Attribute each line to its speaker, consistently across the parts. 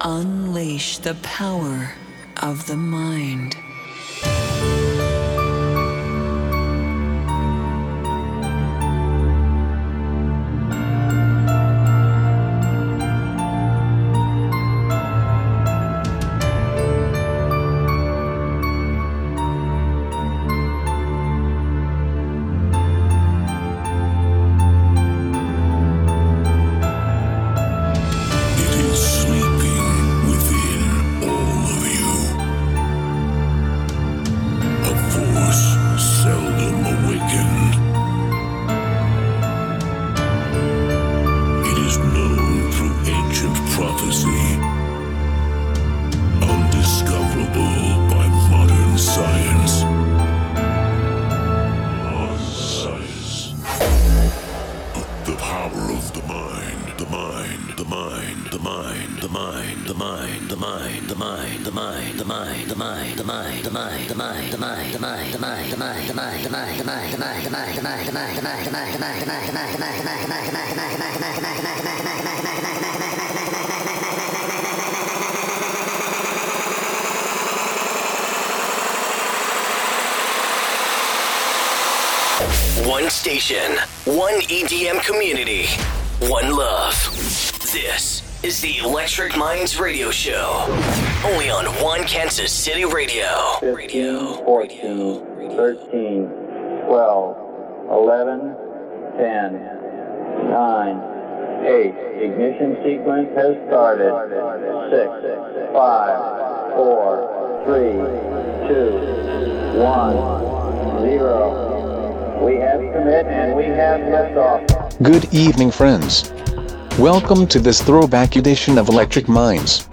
Speaker 1: Unleash the power of the mind.
Speaker 2: 10, 9, 8. Ignition sequence has started. 6, 5, 4, 3, 2, 1, 0. We have commit and we have liftoff.
Speaker 3: Good evening, friends. Welcome to this throwback edition of Electric Minds.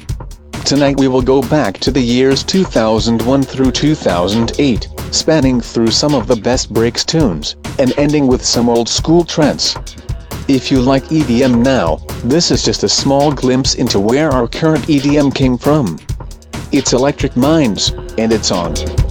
Speaker 3: Tonight we will go back to the years 2001 through 2008, spanning through some of the best breaks tunes, and ending with some old school trance. If you like EDM now, this is just a small glimpse into where our current EDM came from. It's Electric Minds, and it's on.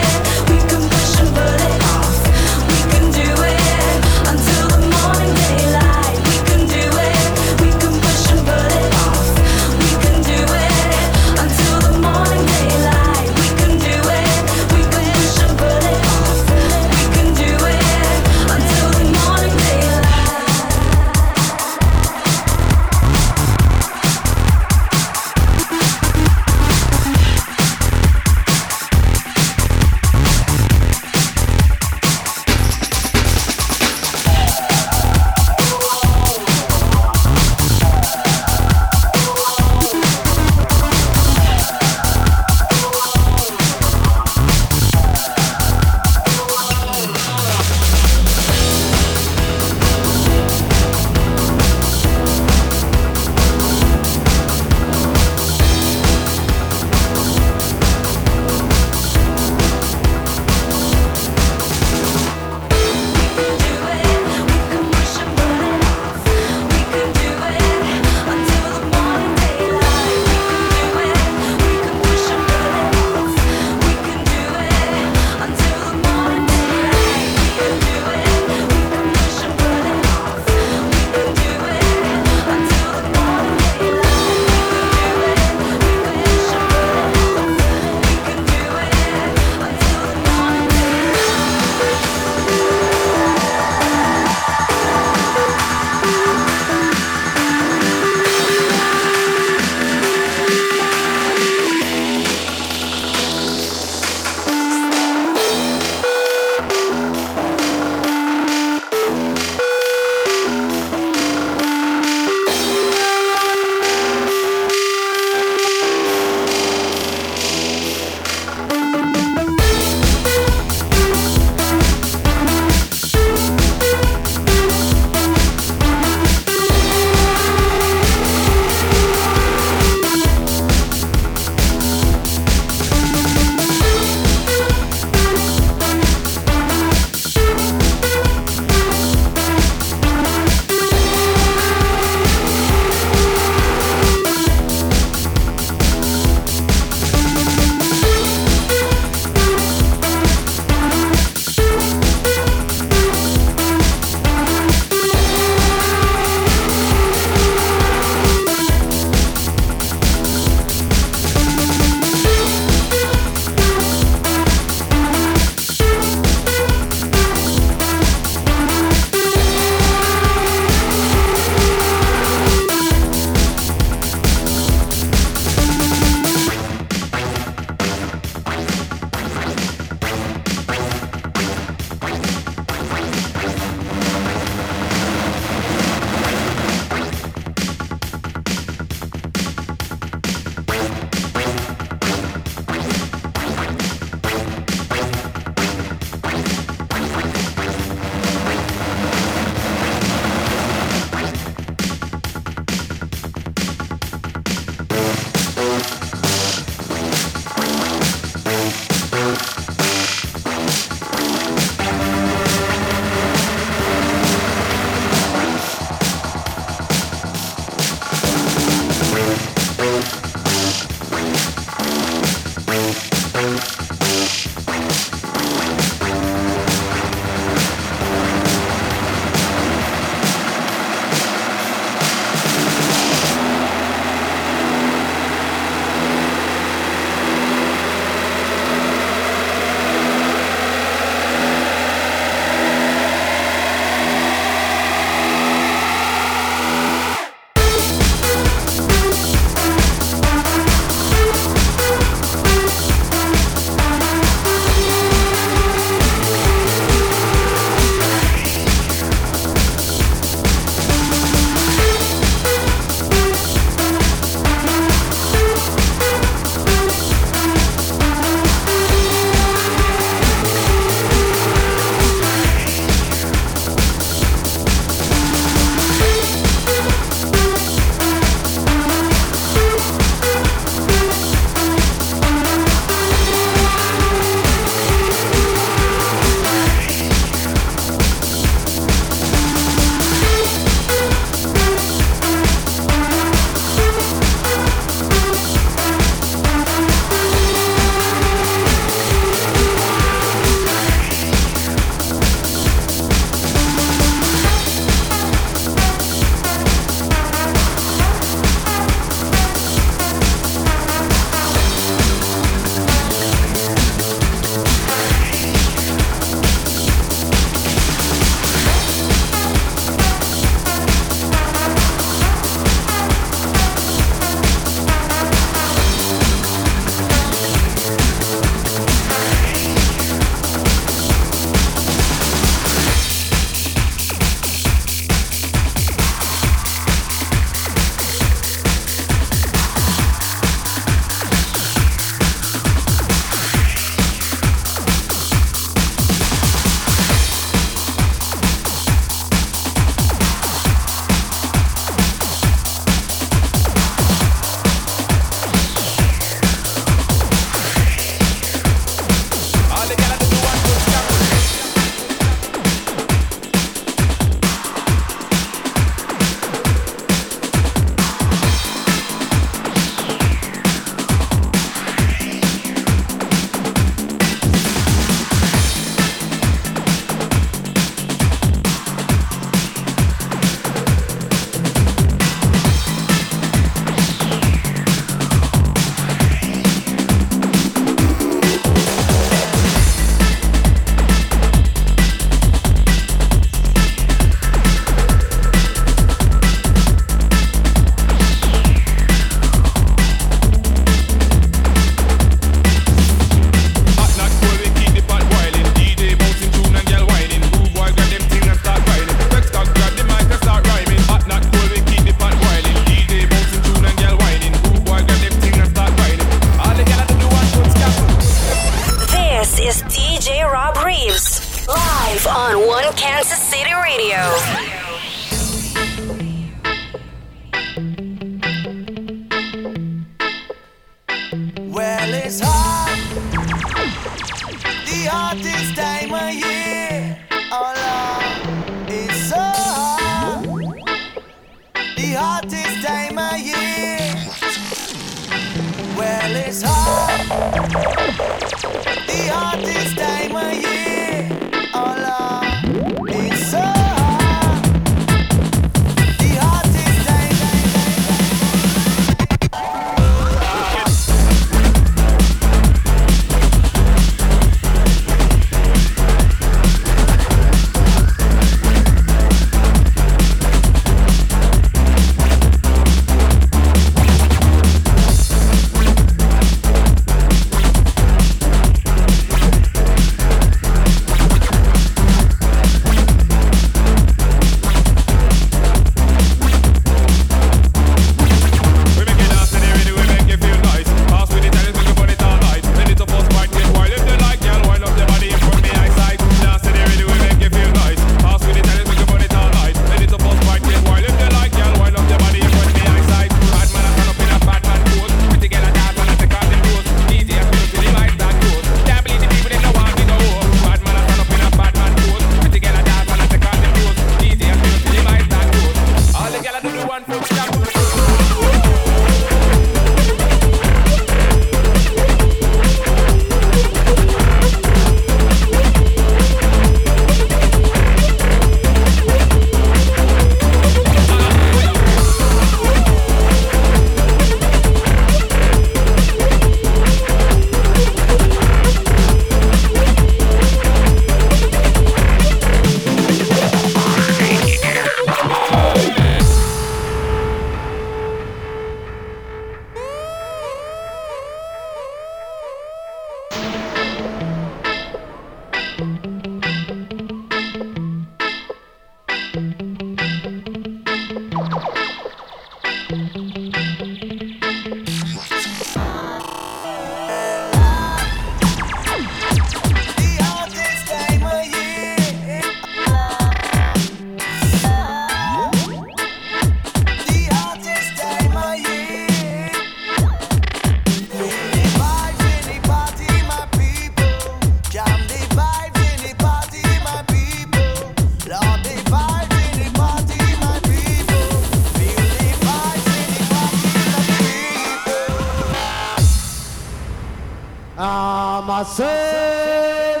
Speaker 4: I said,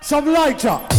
Speaker 5: some lighter.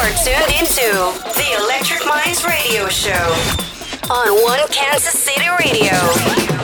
Speaker 6: You're tuned into the Electric Minds Radio Show on One Kansas City Radio.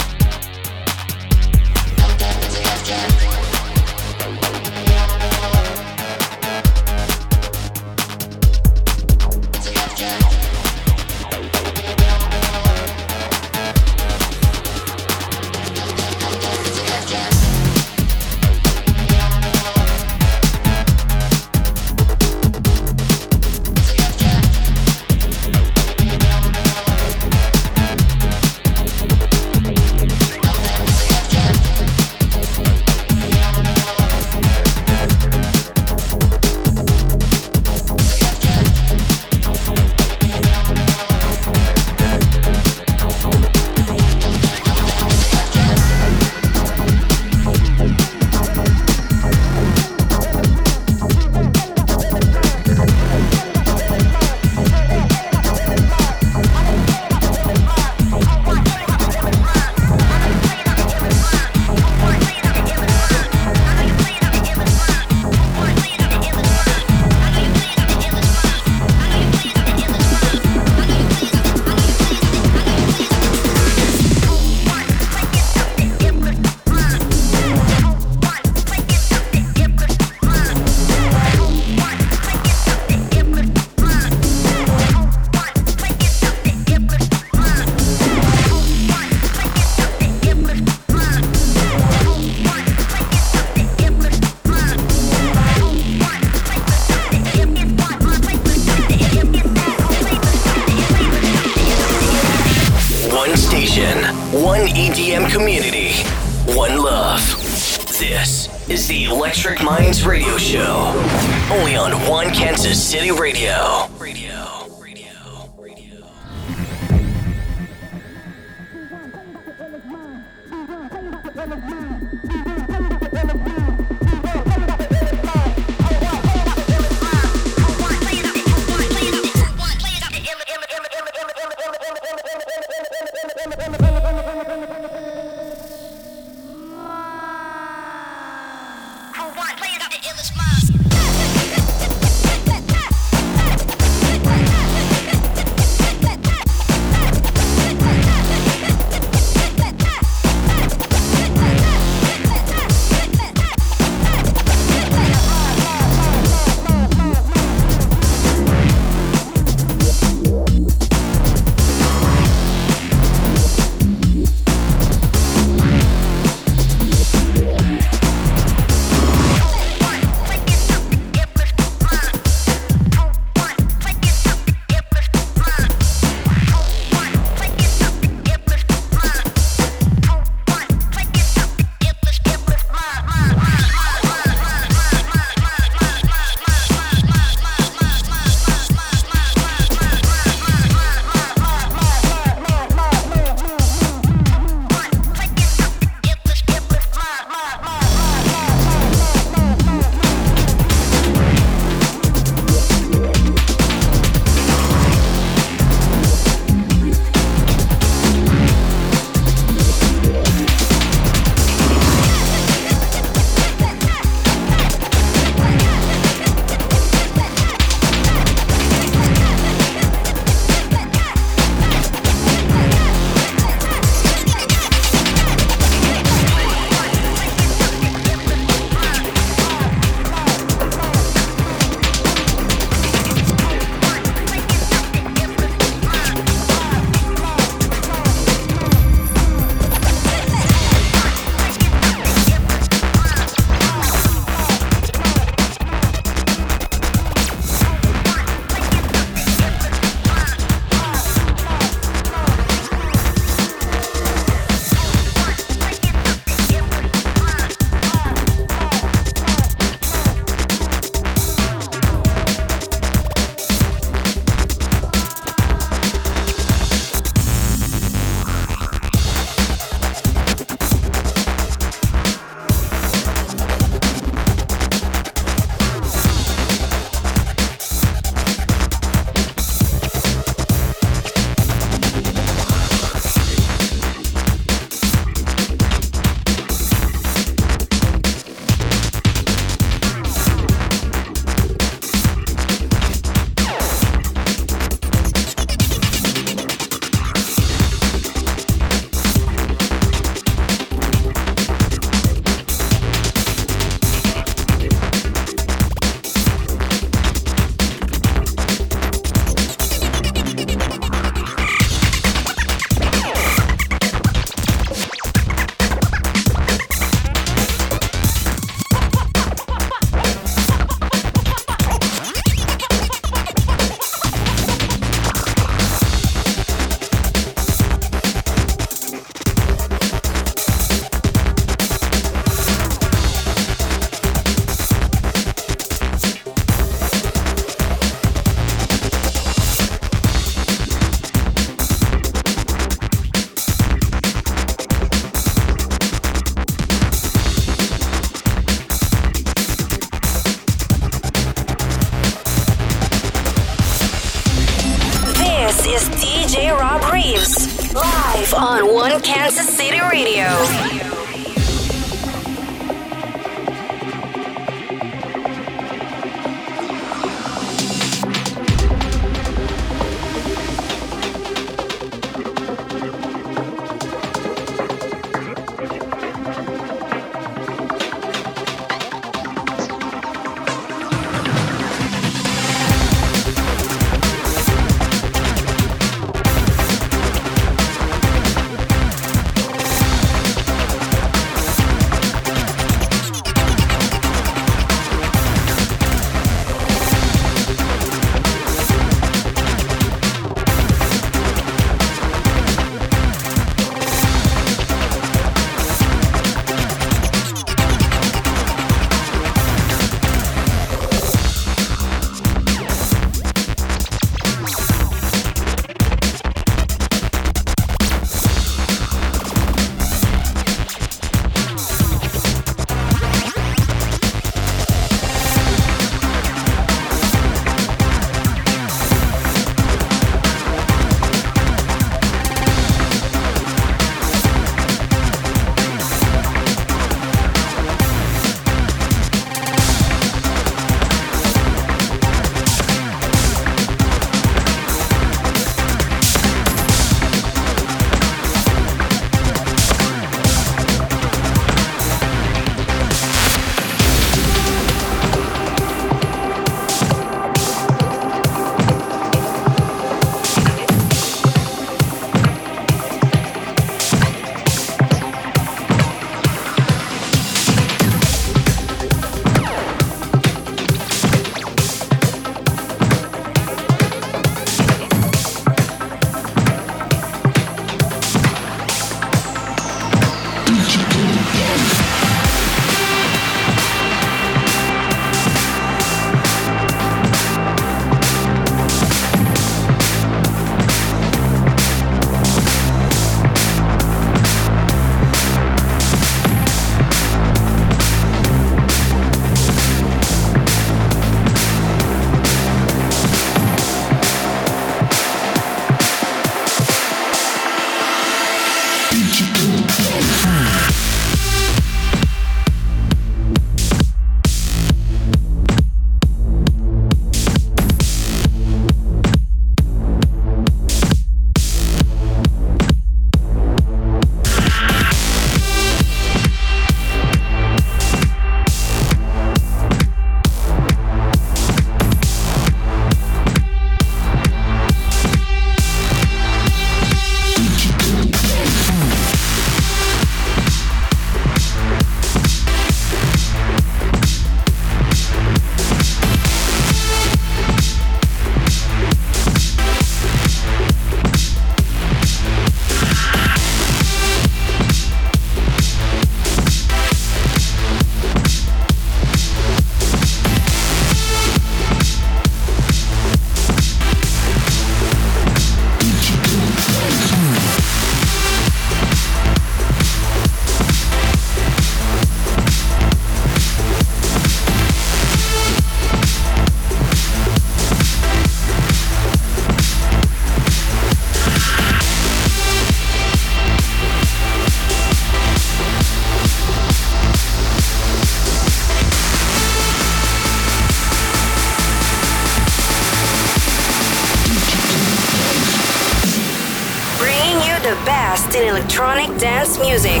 Speaker 6: Best in electronic dance music.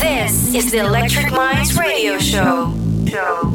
Speaker 6: This is the Electric Minds Radio Show. Show.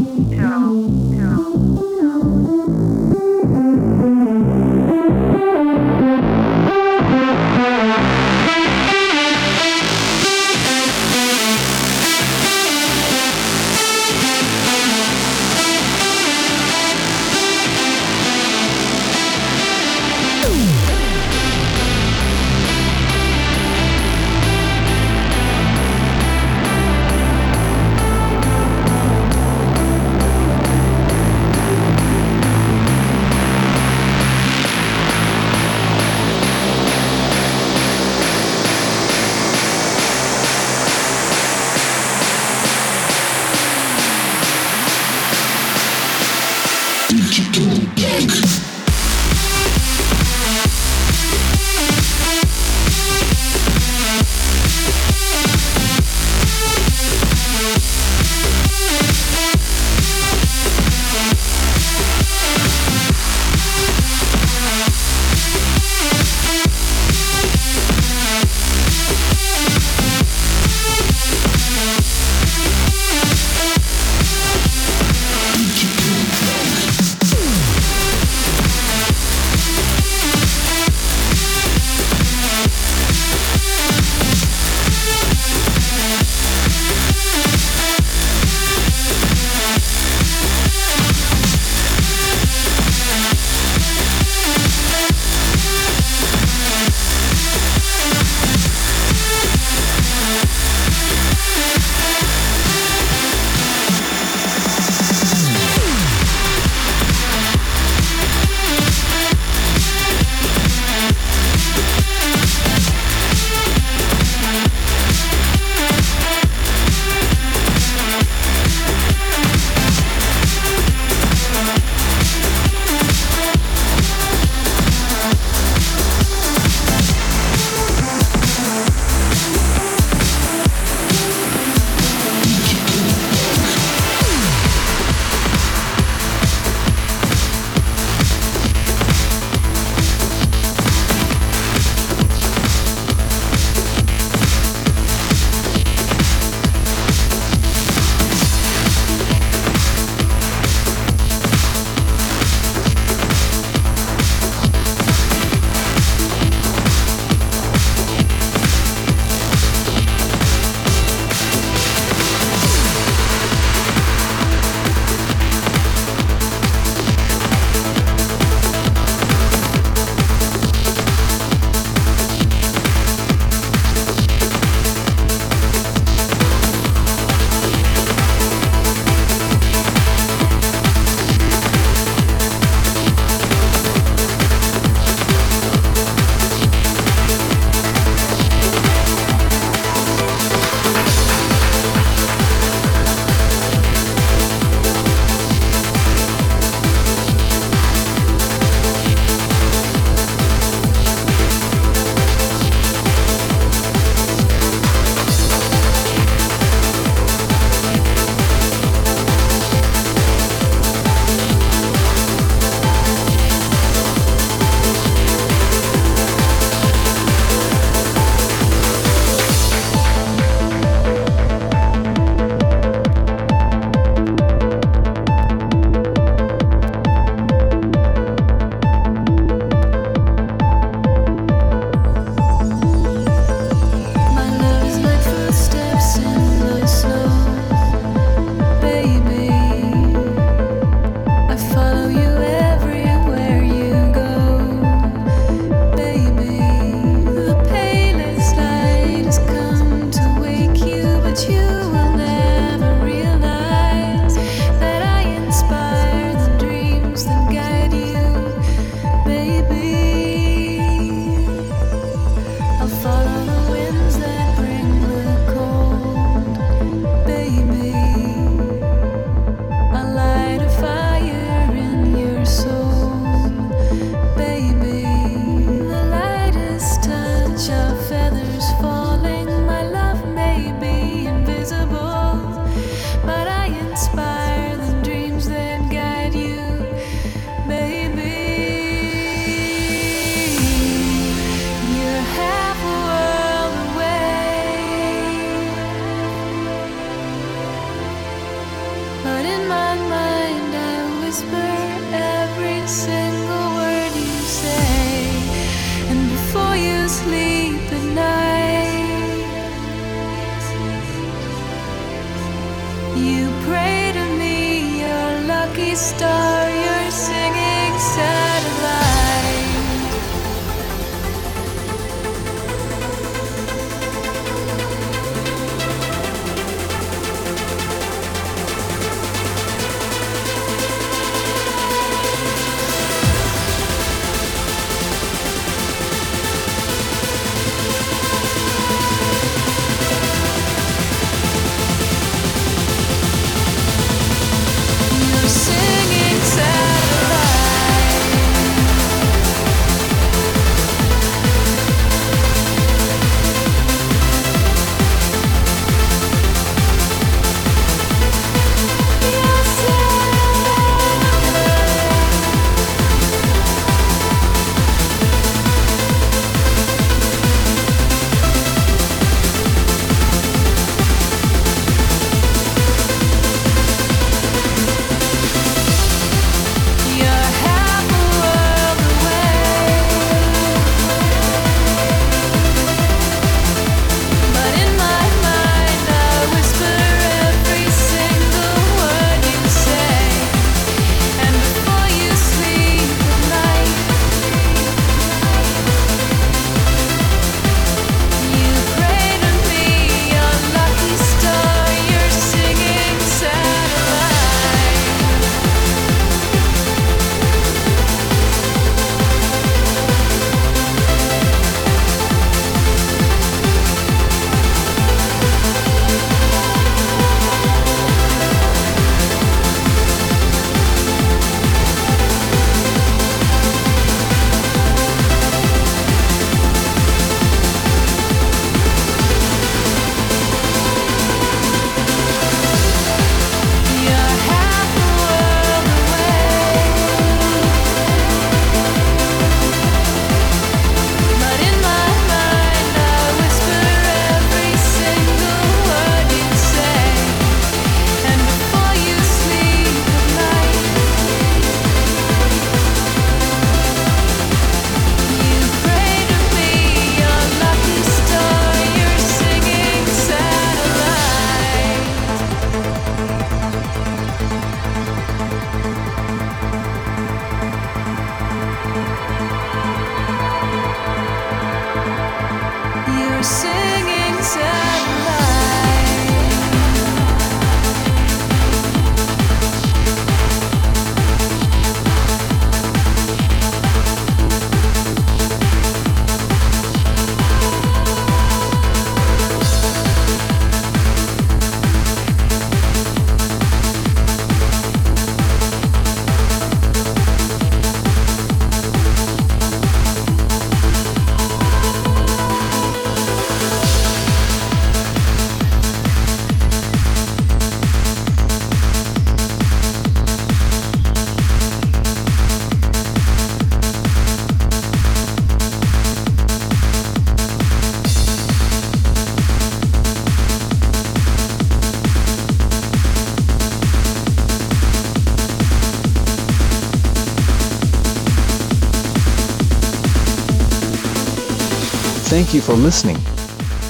Speaker 3: Thank you for listening.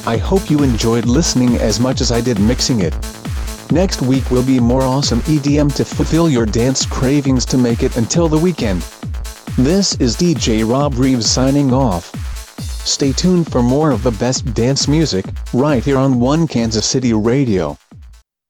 Speaker 3: I hope you enjoyed listening as much as I did mixing it. Next week will be more awesome EDM to fulfill your dance cravings to make it until the weekend. This is DJ Rob Reeves signing off. Stay tuned for more of the best dance music, right here on One Kansas City Radio.